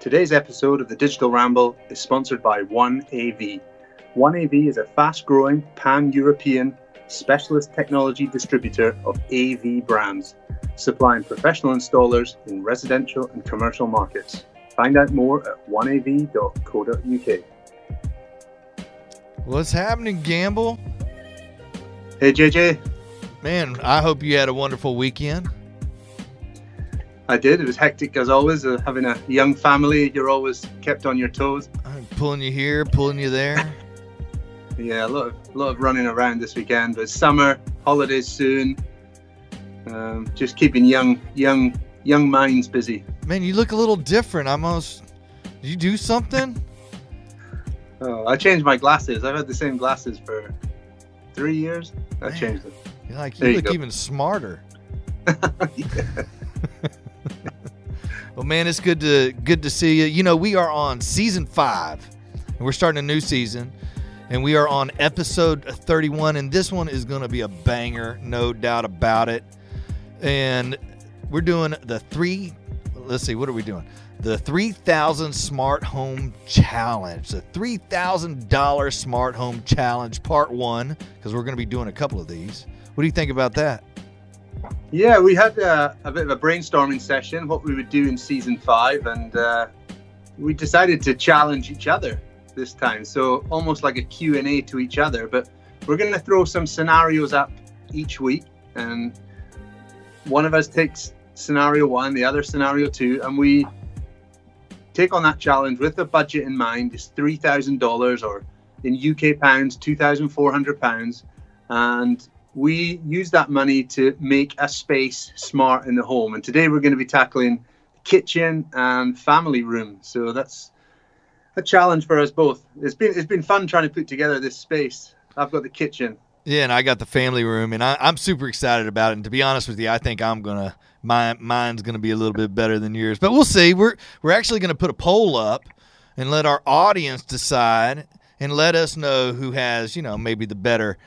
Today's episode of the Digital Ramble is sponsored by 1AV. 1AV is a fast growing pan European specialist technology distributor of AV brands, supplying professional installers in residential and commercial markets. Find out more at 1av.co.uk. What's happening, Gamble? Hey, JJ. Man, I hope you had a wonderful weekend. I did. It was hectic as always. Uh, having a young family, you're always kept on your toes. I'm pulling you here, pulling you there. yeah, a lot of a lot of running around this weekend. But summer, holidays soon. Um, just keeping young young young minds busy. Man, you look a little different. I'm almost. Did you do something? Oh, I changed my glasses. I've had the same glasses for three years. I Man. changed them. You're like you you look go. even smarter. Yeah. Well, man, it's good to good to see you. You know, we are on season five, and we're starting a new season, and we are on episode 31, and this one is going to be a banger, no doubt about it. And we're doing the three. Let's see, what are we doing? The 3000 Smart Home Challenge, the $3,000 Smart Home Challenge, part one, because we're going to be doing a couple of these. What do you think about that? Yeah, we had a bit of a brainstorming session, what we would do in season five, and uh, we decided to challenge each other this time. So almost like a Q&A to each other, but we're going to throw some scenarios up each week, and one of us takes scenario one, the other scenario two, and we take on that challenge with a budget in mind. It's $3,000 or in UK pounds, £2,400, and we use that money to make a space smart in the home. And today we're going to be tackling kitchen and family room. So that's a challenge for us both. It's been it's been fun trying to put together this space. I've got the kitchen. Yeah, and I got the family room, and I, I'm super excited about it. And to be honest with you, I think I'm gonna my mine's gonna be a little bit better than yours, but we'll see. We're we're actually gonna put a poll up and let our audience decide and let us know who has you know maybe the better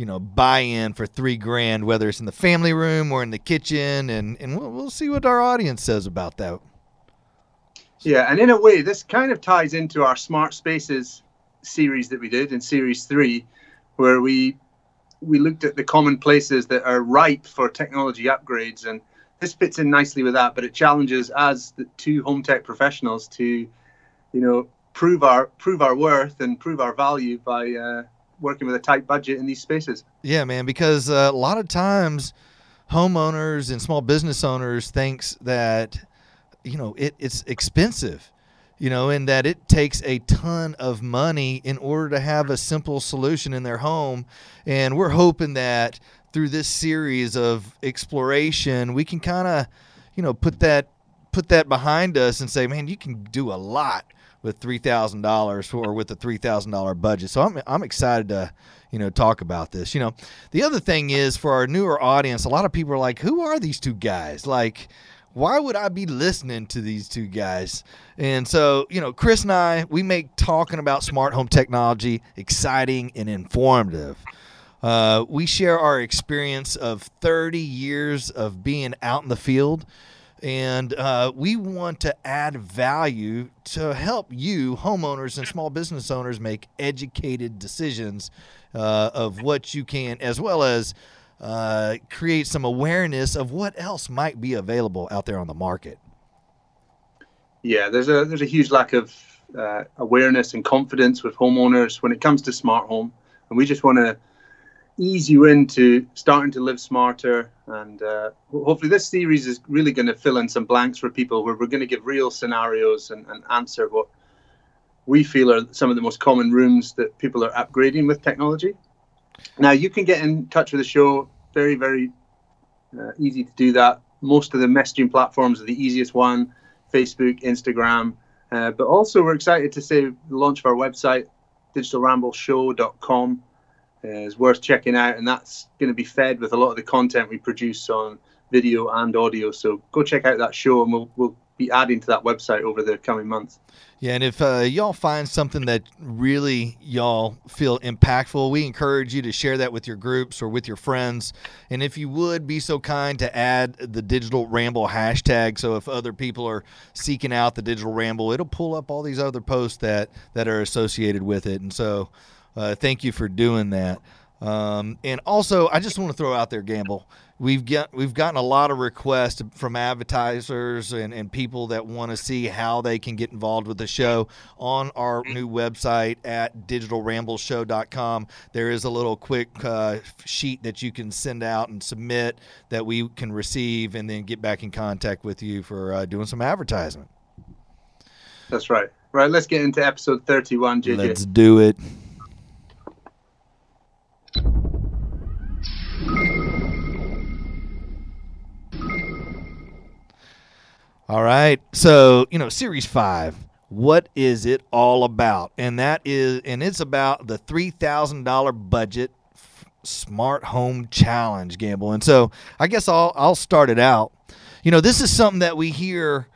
you know buy-in for three grand, whether it's in the family room or in the kitchen, and and we'll, we'll see what our audience says about that. Yeah, and in a way, this kind of ties into our smart spaces series that we did in series three, where we we looked at the common places that are ripe for technology upgrades, and this fits in nicely with that. But it challenges us, the two home tech professionals, to you know prove our prove our worth and prove our value by uh, working with a tight budget in these spaces. Yeah, man, because uh, a lot of times homeowners and small business owners thinks that you know it, it's expensive you know and that it takes a ton of money in order to have a simple solution in their home and we're hoping that through this series of exploration we can kind of you know put that put that behind us and say man you can do a lot with $3000 or with a $3000 budget so I'm, I'm excited to you know talk about this you know the other thing is for our newer audience a lot of people are like who are these two guys like why would I be listening to these two guys? And so, you know, Kris and I, we make talking about smart home technology exciting and informative. Uh, we share our experience of 30 years of being out in the field, and uh, we want to add value to help you, homeowners and small business owners, make educated decisions uh, of what you can, as well as uh, create some awareness of what else might be available out there on the market. Yeah, there's a there's a huge lack of uh, awareness and confidence with homeowners when it comes to smart home, and we just want to ease you into starting to live smarter. And uh, hopefully, this series is really going to fill in some blanks for people where we're going to give real scenarios and, and answer what we feel are some of the most common rooms that people are upgrading with technology. Now, you can get in touch with the show very, very uh, easy to do that. Most of the messaging platforms are the easiest one Facebook, Instagram. Uh, but also, we're excited to say the launch of our website, digitalrambleshow.com, is worth checking out. And that's going to be fed with a lot of the content we produce on video and audio. So go check out that show and we'll, we'll be adding to that website over the coming months. Yeah, and if uh, y'all find something that really y'all feel impactful, we encourage you to share that with your groups or with your friends. And if you would be so kind to add the Digital Ramble hashtag, so if other people are seeking out the Digital Ramble, it'll pull up all these other posts that that are associated with it. And so, uh, thank you for doing that. Um, and also, I just want to throw out there, Gamble. We've got we've gotten a lot of requests from advertisers and, and people that want to see how they can get involved with the show on our new website at digitalrambleshow.com. There is a little quick uh, sheet that you can send out and submit that we can receive and then get back in contact with you for uh, doing some advertisement. That's right. Right. Let's get into episode 31, JJ. Let's do it. All right. So, you know, series five, what is it all about? And that is, and it's about the $3,000 budget smart home challenge gamble. And so I guess I'll, I'll start it out. You know, this is something that we hear,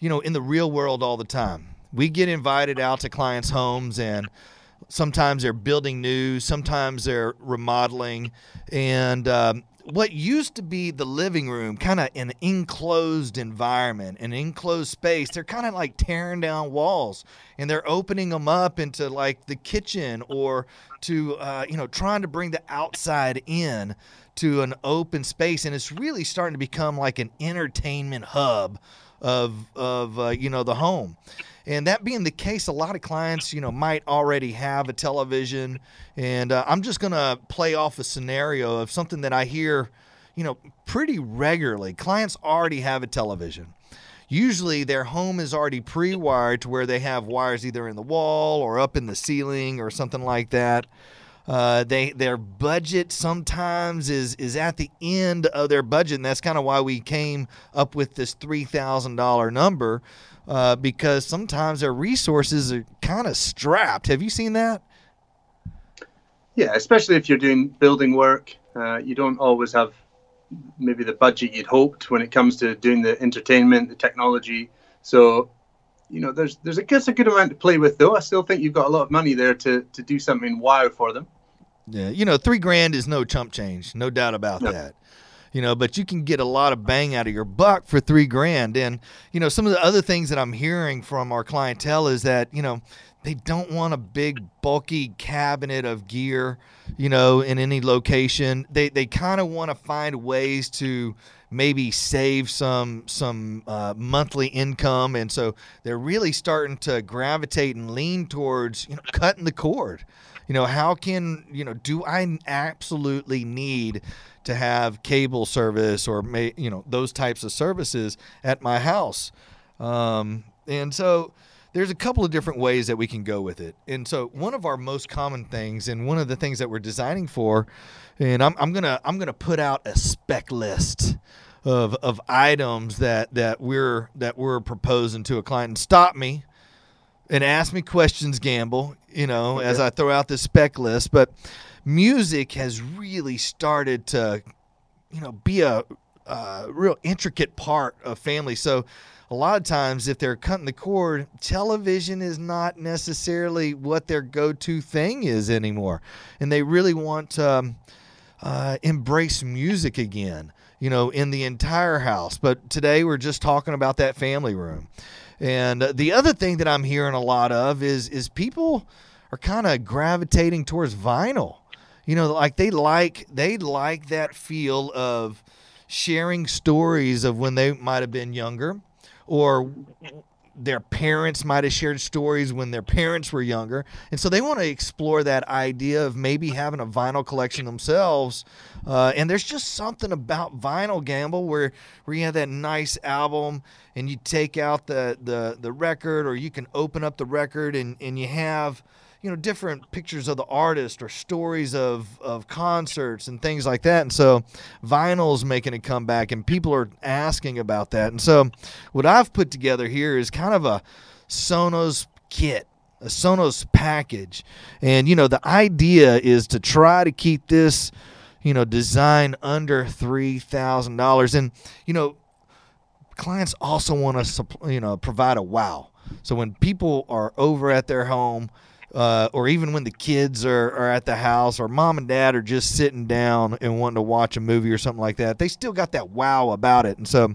you know, in the real world all the time. We get invited out to clients' homes and sometimes they're building new, sometimes they're remodeling. And, um, what used to be the living room, kind of an enclosed environment, an enclosed space, they're kind of like tearing down walls and they're opening them up into like the kitchen or to, uh, you know, trying to bring the outside in to an open space. And it's really starting to become like an entertainment hub of, of uh, you know, the home. And that being the case, a lot of clients, you know, might already have a television. And uh, I'm just going to play off a scenario of something that I hear, you know, pretty regularly. Clients already have a television. Usually their home is already pre wired to where they have wires either in the wall or up in the ceiling or something like that. Uh, they their budget sometimes is is at the end of their budget, and that's kind of why we came up with this three thousand dollar number uh, because sometimes their resources are kind of strapped. Have you seen that? Yeah, especially if you're doing building work, uh, you don't always have maybe the budget you'd hoped when it comes to doing the entertainment, the technology. So, you know, there's there's a guess a good amount to play with though. I still think you've got a lot of money there to to do something wow for them. Yeah, you know, three grand is no chump change, no doubt about no. that you know, but you can get a lot of bang out of your buck for three grand. And, you know, some of the other things that I'm hearing from our clientele is that, you know, they don't want a big bulky cabinet of gear, you know, in any location. They they kind of want to find ways to maybe save some some uh, monthly income, and so they're really starting to gravitate and lean towards you know cutting the cord. You know, how can you know do I absolutely need to have cable service or may, you know those types of services at my house. Um, and so there's a couple of different ways that we can go with it. And so one of our most common things, and one of the things that we're designing for, and I'm, I'm gonna I'm gonna put out a spec list of of items that that we're that we're proposing to a client. And stop me and ask me questions, Gamble. You know, okay. as I throw out this spec list, but music has really started to, you know, be a, a real intricate part of family. So a lot of times if they're cutting the cord television is not necessarily what their go-to thing is anymore. And they really want to um, uh, embrace music again you know in the entire house. But today we're just talking about that family room. And the other thing that i'm hearing a lot of is is people are kind of gravitating towards vinyl. You know like they like they like that feel of sharing stories of when they might have been younger or their parents might have shared stories when their parents were younger. And so they want to explore that idea of maybe having a vinyl collection themselves. Uh, and there's just something about vinyl gamble where, where you have that nice album and you take out the, the, the record or you can open up the record and, and you have – you know different pictures of the artist or stories of of concerts and things like that. And so vinyl's making a comeback and people are asking about that. And so what i've put together here is kind of a sonos kit a sonos package. And you know the idea is to try to keep this you know design under $3000 and you know clients also want to you know provide a wow. So when people are over at their home, uh, or even when the kids are, are at the house, or mom and dad are just sitting down and wanting to watch a movie or something like that, they still got that wow about it. And so,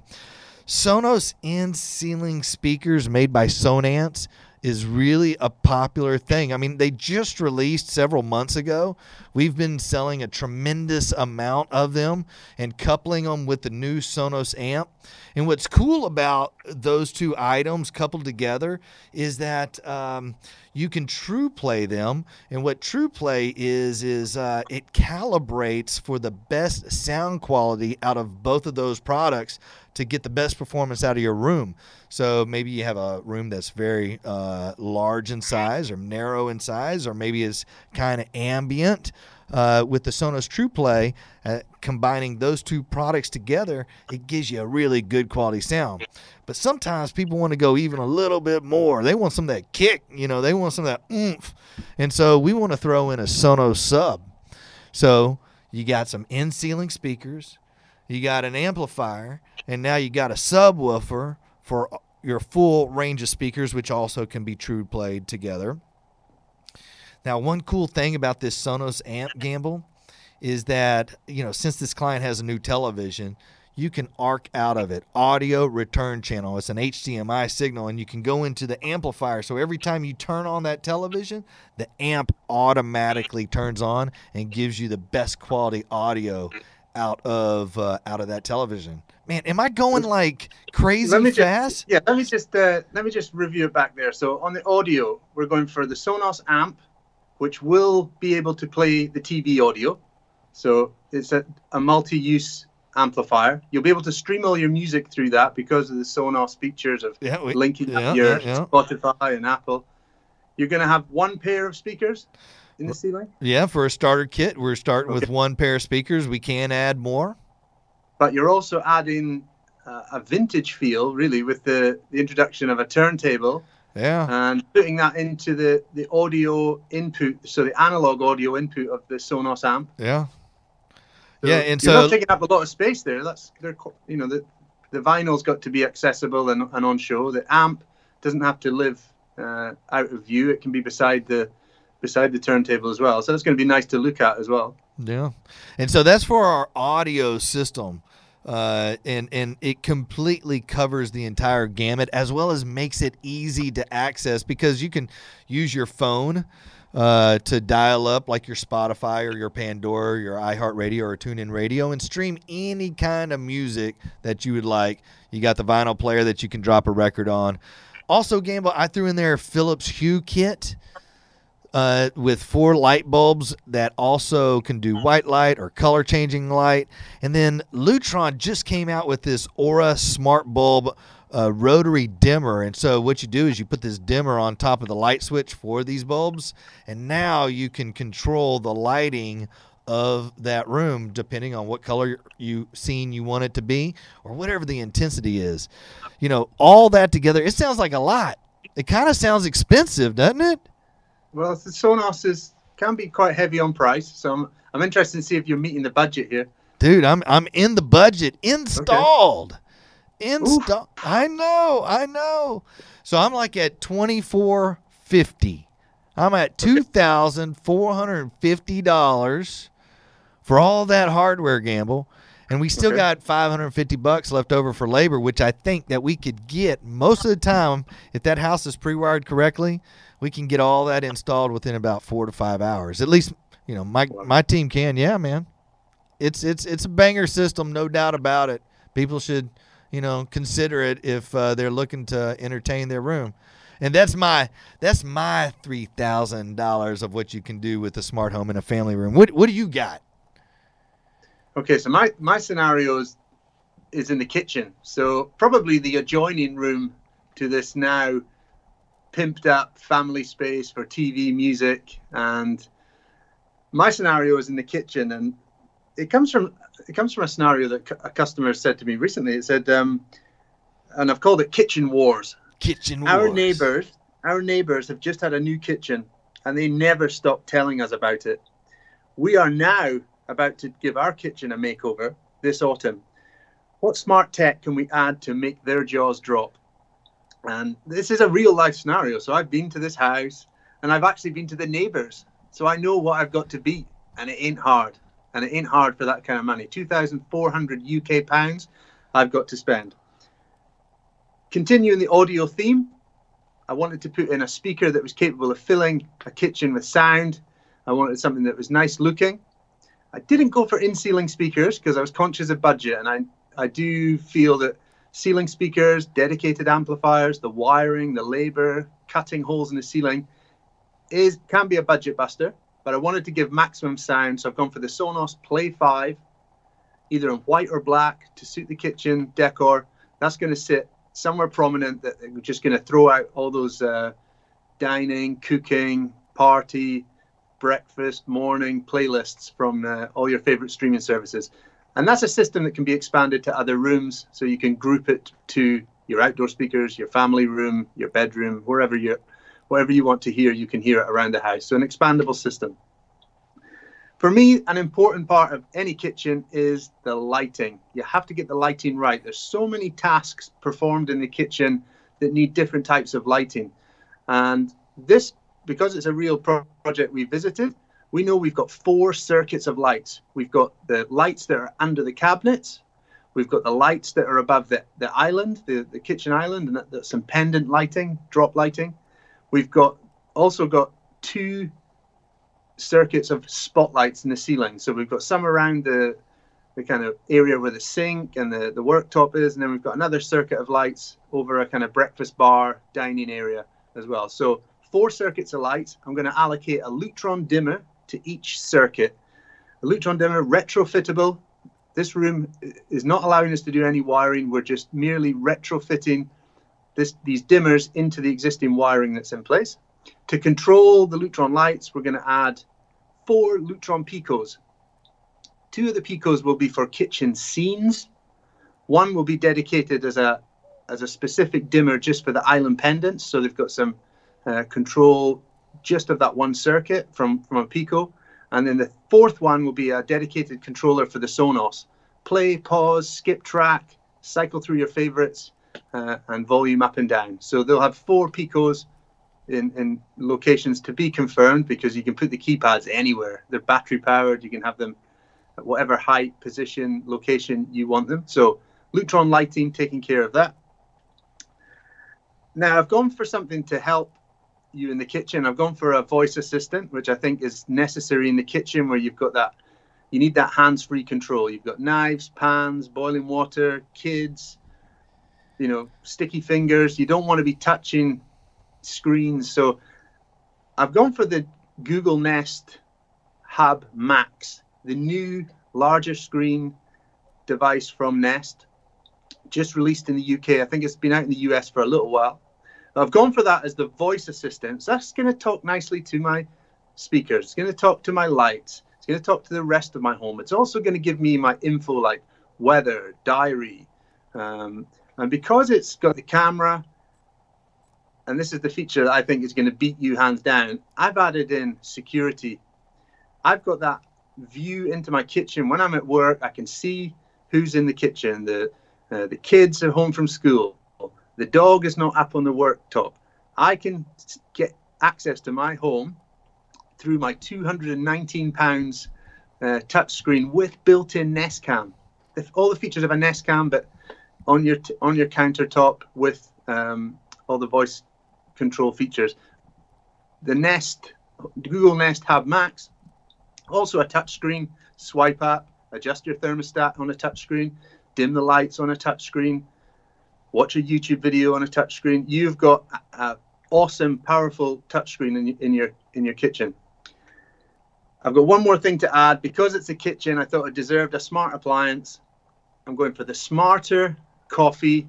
Sonos in ceiling speakers made by Sonance is really a popular thing. I mean, they just released several months ago. We've been selling a tremendous amount of them and coupling them with the new Sonos amp. And what's cool about those two items coupled together is that um, you can TruePlay them. And what TruePlay is, is uh, it calibrates for the best sound quality out of both of those products to get the best performance out of your room. So maybe you have a room that's very uh, large in size or narrow in size, or maybe it's kind of ambient. Uh, with the Sonos TruePlay, uh, combining those two products together, it gives you a really good quality sound. But sometimes people want to go even a little bit more. They want some of that kick, you know, they want some of that oomph. And so we want to throw in a Sonos sub. So you got some in ceiling speakers, you got an amplifier, and now you got a subwoofer for your full range of speakers, which also can be true played together. Now, one cool thing about this Sonos amp gamble is that, you know, since this client has a new television, you can arc out of it audio return channel. It's an HDMI signal, and you can go into the amplifier. So every time you turn on that television, the amp automatically turns on and gives you the best quality audio out of uh, out of that television. Man, am I going like crazy let me fast? Just, yeah, let me just uh, let me just review it back there. So on the audio, we're going for the Sonos amp, which will be able to play the TV audio. So it's a, a multi-use amplifier. You'll be able to stream all your music through that because of the Sonos features of yeah, we, linking yeah, your yeah, Spotify and Apple. You're going to have one pair of speakers in the ceiling? Yeah, for a starter kit, we're starting okay. with one pair of speakers. We can add more. But you're also adding uh, a vintage feel, really, with the, the introduction of a turntable. Yeah. And putting that into the, the audio input, so the analog audio input of the Sonos amp. Yeah. So yeah, and so you're so not taking up a lot of space there. That's they're you know the the vinyl's got to be accessible and, and on show. The amp doesn't have to live uh, out of view. It can be beside the beside the turntable as well. So that's going to be nice to look at as well. Yeah, and so that's for our audio system. Uh, and and it completely covers the entire gamut as well as makes it easy to access because you can use your phone uh, to dial up like your Spotify or your Pandora, or your iHeartRadio or TuneIn Radio, and stream any kind of music that you would like. You got the vinyl player that you can drop a record on. Also, Gamble, I threw in there a Philips Hue kit uh, with four light bulbs that also can do white light or color changing light. And then Lutron just came out with this Aurora Smart Bulb uh, rotary dimmer. And so what you do is you put this dimmer on top of the light switch for these bulbs, and now you can control the lighting of that room depending on what color you scene you want it to be or whatever the intensity is. You know, all that together, it sounds like a lot. It kind of sounds expensive, doesn't it? Well, the Sonos can be quite heavy on price, so I'm, I'm interested to see if you're meeting the budget here. Dude, I'm I'm in the budget. Installed. Okay. Install. I know, I know. So I'm like at twenty four fifty. I'm at two thousand four hundred and fifty dollars for all that hardware gamble, and we still okay. got five hundred and fifty bucks left over for labor, which I think that we could get most of the time if that house is pre-wired correctly we can get all that installed within about four to five hours. At least, you know, my my team can. Yeah, man. It's it's it's a banger system, no doubt about it. People should, you know, consider it if uh, they're looking to entertain their room. And that's my that's my three thousand dollars of what you can do with a smart home in a family room. What what do you got? Okay, so my my scenario is, is in the kitchen. So probably the adjoining room to this now pimped up family space for TV, music, and my scenario is in the kitchen, and it comes from it comes from a scenario that a customer said to me recently. It said, um, and I've called it kitchen wars. Kitchen wars. Our neighbors, our neighbors have just had a new kitchen, and they never stop telling us about it. We are now about to give our kitchen a makeover this autumn. what smart tech can we add to make their jaws drop? And this is a real life scenario. So I've been to this house and I've actually been to the neighbors. So I know what I've got to beat, and it ain't hard. And it ain't hard for that kind of money. 2,400 UK pounds I've got to spend. Continuing the audio theme, I wanted to put in a speaker that was capable of filling a kitchen with sound. I wanted something that was nice looking. I didn't go for in ceiling speakers because I was conscious of budget, and I, I do feel that ceiling speakers, dedicated amplifiers, the wiring, the labor, cutting holes in the ceiling is can be a budget buster. But I wanted to give maximum sound, so I've gone for the Sonos Play 5, either in white or black to suit the kitchen decor. That's going to sit somewhere prominent that we're just going to throw out all those uh, dining, cooking, party, breakfast, morning playlists from uh, all your favorite streaming services. And that's a system that can be expanded to other rooms. So you can group it to your outdoor speakers, your family room, your bedroom, wherever you whatever you want to hear, you can hear it around the house. So an expandable system. For me, an important part of any kitchen is the lighting. You have to get the lighting right. There's so many tasks performed in the kitchen that need different types of lighting. And this, because it's a real pro- project we visited, we know we've got four circuits of lights. We've got the lights that are under the cabinets. We've got the lights that are above the, the island, the, the kitchen island, and that's some pendant lighting, drop lighting. We've got also got two circuits of spotlights in the ceiling. So we've got some around the the kind of area where the sink and the, the worktop is, and then we've got another circuit of lights over a kind of breakfast bar dining area as well. So four circuits of light. I'm going to allocate a Lutron dimmer to each circuit. The Lutron dimmer retrofittable. This room is not allowing us to do any wiring. We're just merely retrofitting this, these dimmers into the existing wiring that's in place. To control the Lutron lights, we're going to add four Lutron Picos. Two of the Picos will be for kitchen scenes. One will be dedicated as a as a specific dimmer just for the island pendants. So they've got some uh, control just of that one circuit from, from a Pico. And then the fourth one will be a dedicated controller for the Sonos. Play, pause, skip track, cycle through your favorites, uh, and volume up and down. So they'll have four Picos in, in locations to be confirmed because you can put the keypads anywhere. They're battery powered. You can have them at whatever height, position, location you want them. So Lutron lighting taking care of that. Now I've gone for something to help you in the kitchen. I've gone for a voice assistant, which I think is necessary in the kitchen where you've got that you need that hands-free control. You've got knives, pans, boiling water, kids, you know, sticky fingers. You don't want to be touching screens. So I've gone for the Google Nest Hub Max, the new larger screen device from Nest, just released in the UK. I think it's been out in the US for a little while. I've gone for that as the voice assistant. So that's going to talk nicely to my speakers. It's going to talk to my lights. It's going to talk to the rest of my home. It's also going to give me my info like weather, diary. Um, and because it's got the camera, and this is the feature that I think is going to beat you hands down, I've added in security. I've got that view into my kitchen. When I'm at work, I can see who's in the kitchen. The, uh, the kids are home from school the dog is not up on the worktop. I can get access to my home through my 219 pounds uh, touchscreen with built-in Nest Cam. All the features of a Nest Cam, but on your t- on your countertop with um, all the voice control features. The Nest, Google Nest Hub Max, also a touchscreen swipe up, Adjust your thermostat on a touchscreen, dim the lights on a touchscreen, watch a YouTube video on a touchscreen. You've got an awesome, powerful touchscreen in, in your in your kitchen. I've got one more thing to add. Because it's a kitchen, I thought it deserved a smart appliance. I'm going for the smarter coffee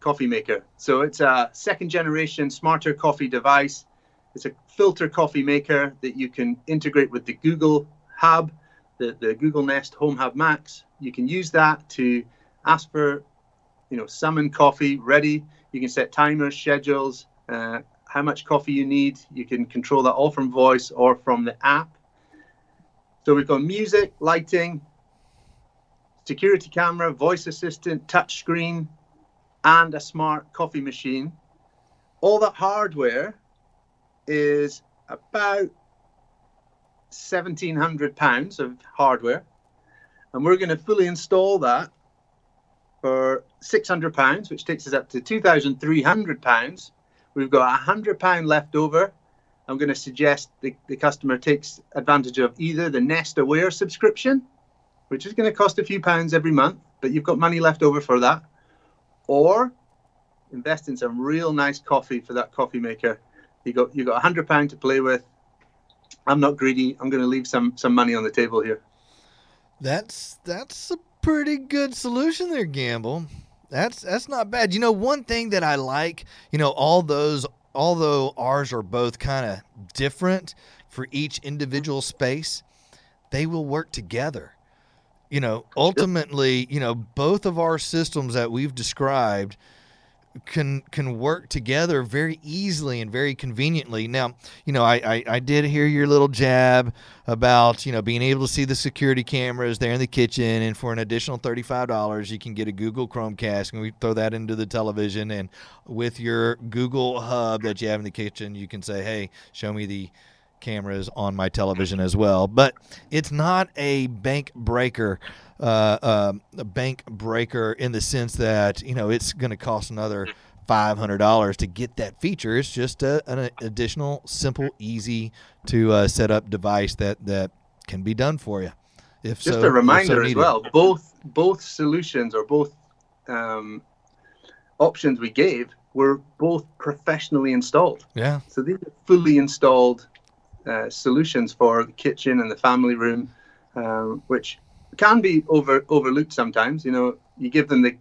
coffee maker. So it's a second generation smarter coffee device. It's a filter coffee maker that you can integrate with the Google Hub, the, the Google Nest Home Hub Max. You can use that to ask for you know, summon coffee ready. You can set timers, schedules, uh, how much coffee you need. You can control that all from voice or from the app. So we've got music, lighting, security camera, voice assistant, touch screen, and a smart coffee machine. All that hardware is about £1,700 of hardware. And we're going to fully install that for £600, which takes us up to £2,300. We've got £100 left over. I'm going to suggest the, the customer takes advantage of either the Nest Aware subscription, which is going to cost a few pounds every month, but you've got money left over for that, or invest in some real nice coffee for that coffee maker. You got you got a hundred pound to play with. I'm not greedy. I'm going to leave some some money on the table here. That's that's a pretty good solution there, Gamble. That's that's not bad. You know, one thing that I like, you know, all those although ours are both kind of different for each individual space, they will work together. You know, ultimately, you know, both of our systems that we've described can can work together very easily and very conveniently. Now, you know, I, I, I, did hear your little jab about you know being able to see the security cameras there in the kitchen, and for an additional thirty five dollars, you can get a Google Chromecast, and we throw that into the television, and with your Google Hub that you have in the kitchen, you can say, hey, show me the cameras on my television as well. But it's not a bank breaker uh, uh, a bank breaker in the sense that you know it's going to cost another five hundred dollars to get that feature. It's just a, an additional, simple, easy to uh, set up device that that can be done for you. If just so, a reminder so as well, both both solutions or both um, options we gave were both professionally installed. Yeah. So these are fully installed uh, solutions for the kitchen and the family room, um, which can be over overlooked sometimes. You know, you give them the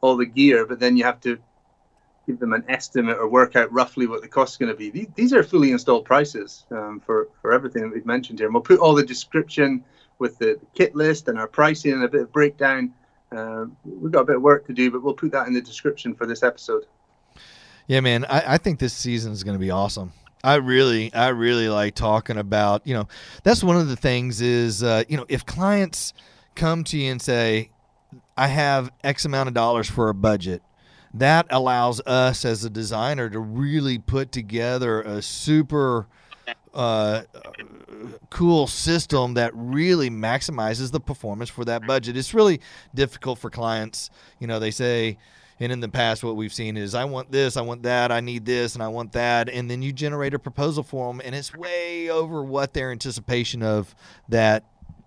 all the gear, but then you have to give them an estimate or work out roughly what the cost is going to be. These, these are fully installed prices um, for for everything that we've mentioned here. And we'll put all the description with the, the kit list and our pricing and a bit of breakdown. Uh, we've got a bit of work to do, but we'll put that in the description for this episode. Yeah, man, I, I think this season is going to be awesome. I really, I really like talking about, you know, that's one of the things is, uh, you know, if clients come to you and say, I have X amount of dollars for a budget, that allows us as a designer to really put together a super uh, cool system that really maximizes the performance for that budget. It's really difficult for clients. You know, they say, and in the past, what we've seen is, I want this, I want that, I need this, and I want that. And then you generate a proposal for them, and it's way over what their anticipation of that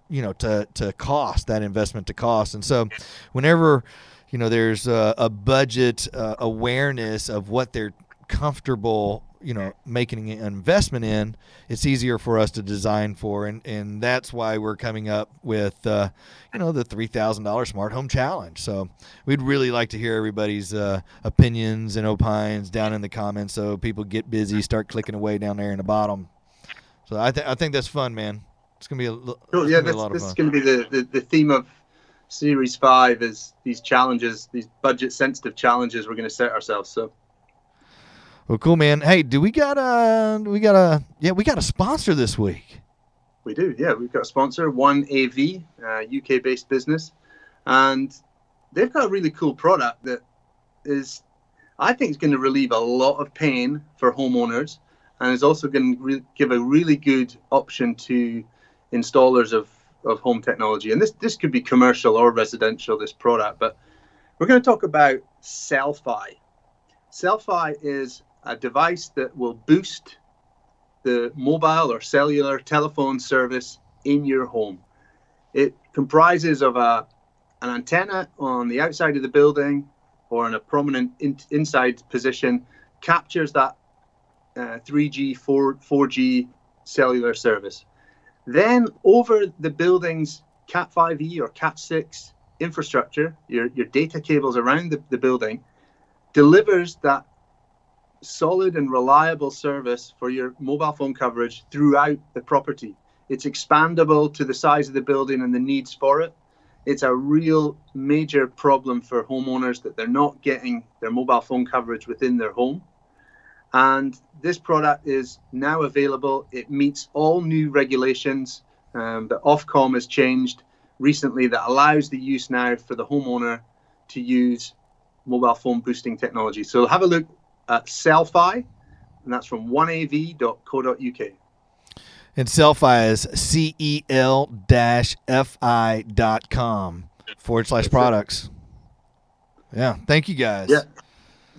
you know to to cost that investment to cost and so whenever you know there's a, a budget uh, awareness of what they're comfortable you know making an investment in it's easier for us to design for. And and that's why we're coming up with uh, you know the $3000 smart home challenge. So we'd really like to hear everybody's uh, opinions and opines down in the comments so people get busy start clicking away down there in the bottom. So i, th- I think that's fun man. It's gonna be a, oh, yeah, this, this is gonna be the, the, the theme of series five is these challenges, these budget sensitive challenges we're gonna set ourselves. So well, cool, man. Hey, do we got a we got a yeah we got a sponsor this week? We do, yeah. We've got a sponsor, One AV, uh, UK based business, and they've got a really cool product that is, I think, is going to relieve a lot of pain for homeowners, and is also going to re- give a really good option to installers of, of home technology. And this, this could be commercial or residential, this product, but we're going to talk about Celfi. Celfi is a device that will boost the mobile or cellular telephone service in your home. It comprises of a, an antenna on the outside of the building or in a prominent in, inside position, captures that uh, 3G, 4, 4G cellular service. Then over the building's Cat5e or Cat6 infrastructure, your, your data cables around the, the building, delivers that solid and reliable service for your mobile phone coverage throughout the property. It's expandable to the size of the building and the needs for it. It's a real major problem for homeowners that they're not getting their mobile phone coverage within their home. And this product is now available. It meets all new regulations. Um, the Ofcom has changed recently that allows the use now for the homeowner to use mobile phone boosting technology. So have a look at Celfi, and that's from 1av.co.uk. And Celfi is C E L F I dot com forward slash products. Yeah. Thank you guys. Yeah.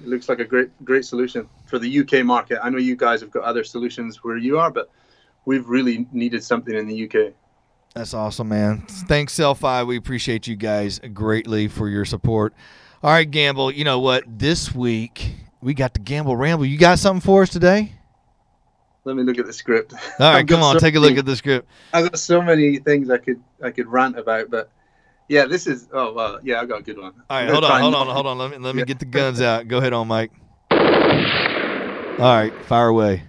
It looks like a great great solution for the UK market. I know you guys have got other solutions where you are, but we've really needed something in the UK. That's awesome, man. Thanks, Celfi. We appreciate you guys greatly for your support. All right, Gamble. You know what? This week we got the Gamble Ramble. You got something for us today? Let me look at the script. All right, come on, so take a look many, at the script. I've got so many things I could I could rant about, but yeah, this is. Oh well, yeah, I got a good one. All right, hold on, hold on, hold on. Let me let me yeah. get the guns out. Go ahead, on Mike. All right, fire away.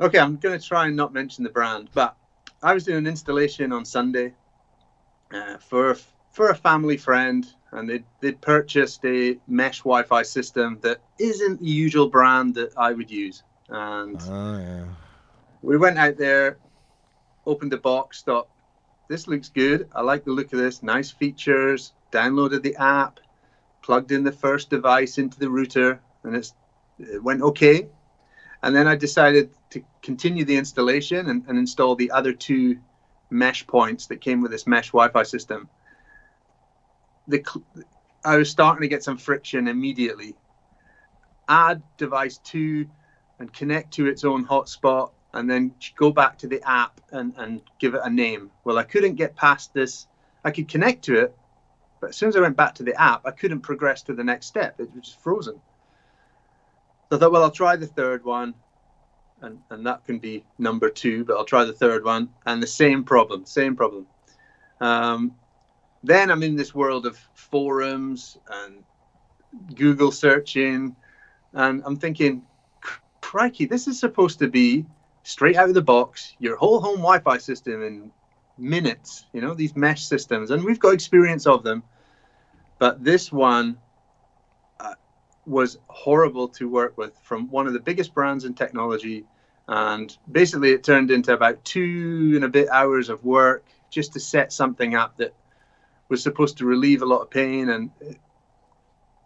Okay, I'm gonna try and not mention the brand, but I was doing an installation on Sunday uh, for for a family friend and they'd, they'd purchased a mesh Wi-Fi system that isn't the usual brand that I would use. And oh, yeah. we went out there, opened the box, thought, this looks good. I like the look of this. Nice features. Downloaded the app, plugged in the first device into the router, and it's it went okay. And then I decided to continue the installation and, and install the other two mesh points that came with this mesh Wi-Fi system the I was starting to get some friction immediately. Add device two and connect to its own hotspot and then go back to the app and, and give it a name. Well, I couldn't get past this. I could connect to it, but as soon as I went back to the app, I couldn't progress to the next step. It was frozen. So I thought, well, I'll try the third one, and, and that can be number two, but I'll try the third one, and the same problem, same problem. Um, then I'm in this world of forums and Google searching, and I'm thinking, crikey, this is supposed to be straight out of the box, your whole home Wi-Fi system in minutes. You know these mesh systems, and we've got experience of them, but this one uh, was horrible to work with from one of the biggest brands in technology. And basically, it turned into about two and a bit hours of work just to set something up that was supposed to relieve a lot of pain. And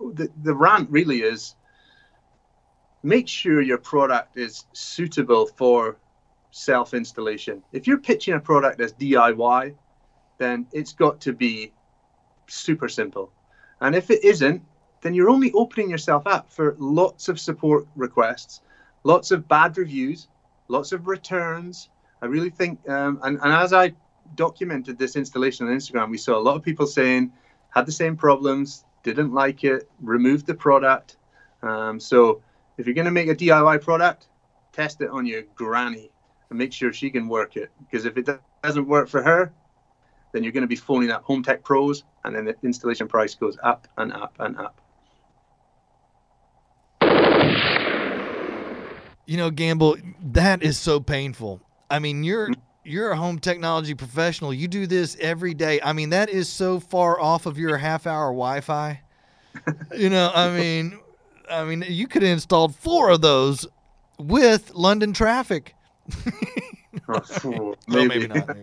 the, the rant really is make sure your product is suitable for self installation. If you're pitching a product as DIY, then it's got to be super simple. And if it isn't, then you're only opening yourself up for lots of support requests, lots of bad reviews, lots of returns. I really think, um, and, and as I documented this installation on Instagram, we saw a lot of people saying had the same problems, didn't like it, removed the product. Um, so if you're going to make a DIY product, test it on your granny and make sure she can work it. Because if it doesn't work for her, then you're going to be phoning up Home Tech Pros, and then the installation price goes up and up and up. You know, Gamble, that is so painful. I mean, you're you're a home technology professional. You do this every day. I mean, that is so far off of your half hour Wi-Fi. you know, I mean, I mean, you could have installed four of those with London traffic. oh, maybe. Well, maybe not.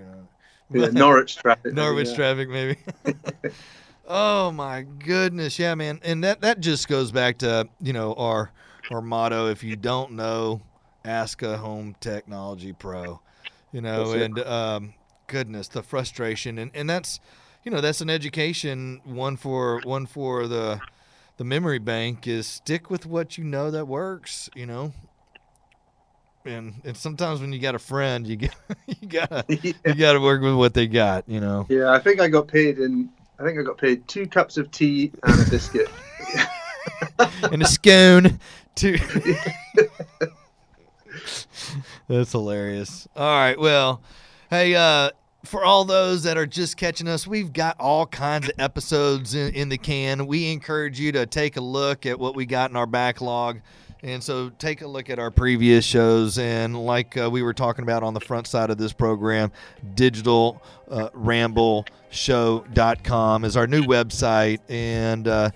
yeah, Norwich traffic. Norwich yeah. traffic, maybe. oh my goodness, yeah, man, and that that just goes back to you know our our motto: if you don't know, ask a home technology pro you know, and um, goodness, the frustration, and and that's, you know, that's an education one for one for the the memory bank is stick with what you know that works, you know. And and sometimes when you got a friend, you get you gotta yeah. you gotta work with what they got, you know. Yeah, I think I got paid in I think I got paid two cups of tea and a biscuit. and a scone. Two That's hilarious. All right. Well, hey, uh, for all those that are just catching us, we've got all kinds of episodes in, in the can. We encourage you to take a look at what we got in our backlog. And so take a look at our previous shows. And like uh, we were talking about on the front side of this program, digital uh, is our new website. And, uh,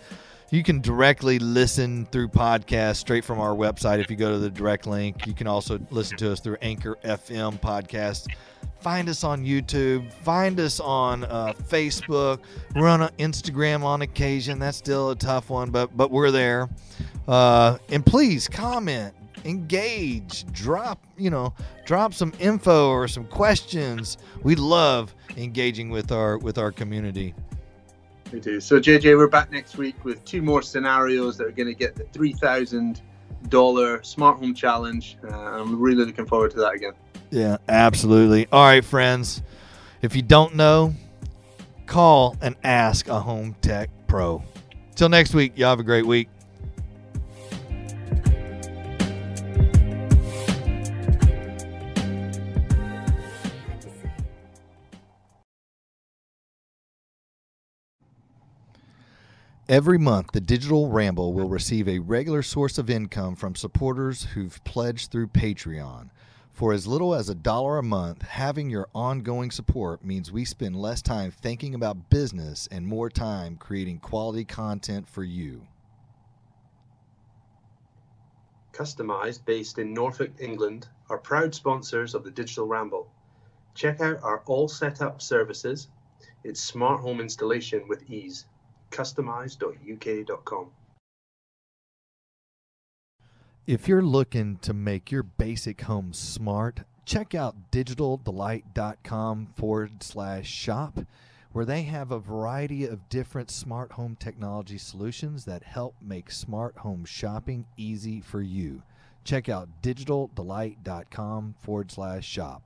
you can directly listen through podcasts straight from our website if you go to the direct link. You can also listen to us through Anchor FM podcast Find us on YouTube. Find us on uh, Facebook. We're on Instagram on occasion. That's still a tough one, but but we're there. Uh, and please comment, engage, drop you know drop some info or some questions. We love engaging with our with our community. We do. So JJ, we're back next week with two more scenarios that are going to get the three thousand dollar smart home challenge. Uh, I'm really looking forward to that again. Yeah, absolutely. All right, friends. If you don't know, call and ask a home tech pro. Till next week, y'all have a great week. Every month, the Digital Ramble will receive a regular source of income from supporters who've pledged through Patreon. For as little as a dollar a month, having your ongoing support means we spend less time thinking about business and more time creating quality content for you. Customized, based in Norfolk, England, are proud sponsors of the Digital Ramble. Check out our all set up services. It's smart home installation with ease customize.uk.com. If you're looking to make your basic home smart, check out digitaldelight.com forward slash shop, where they have a variety of different smart home technology solutions that help make smart home shopping easy for you. Check out digitaldelight.com forward slash shop.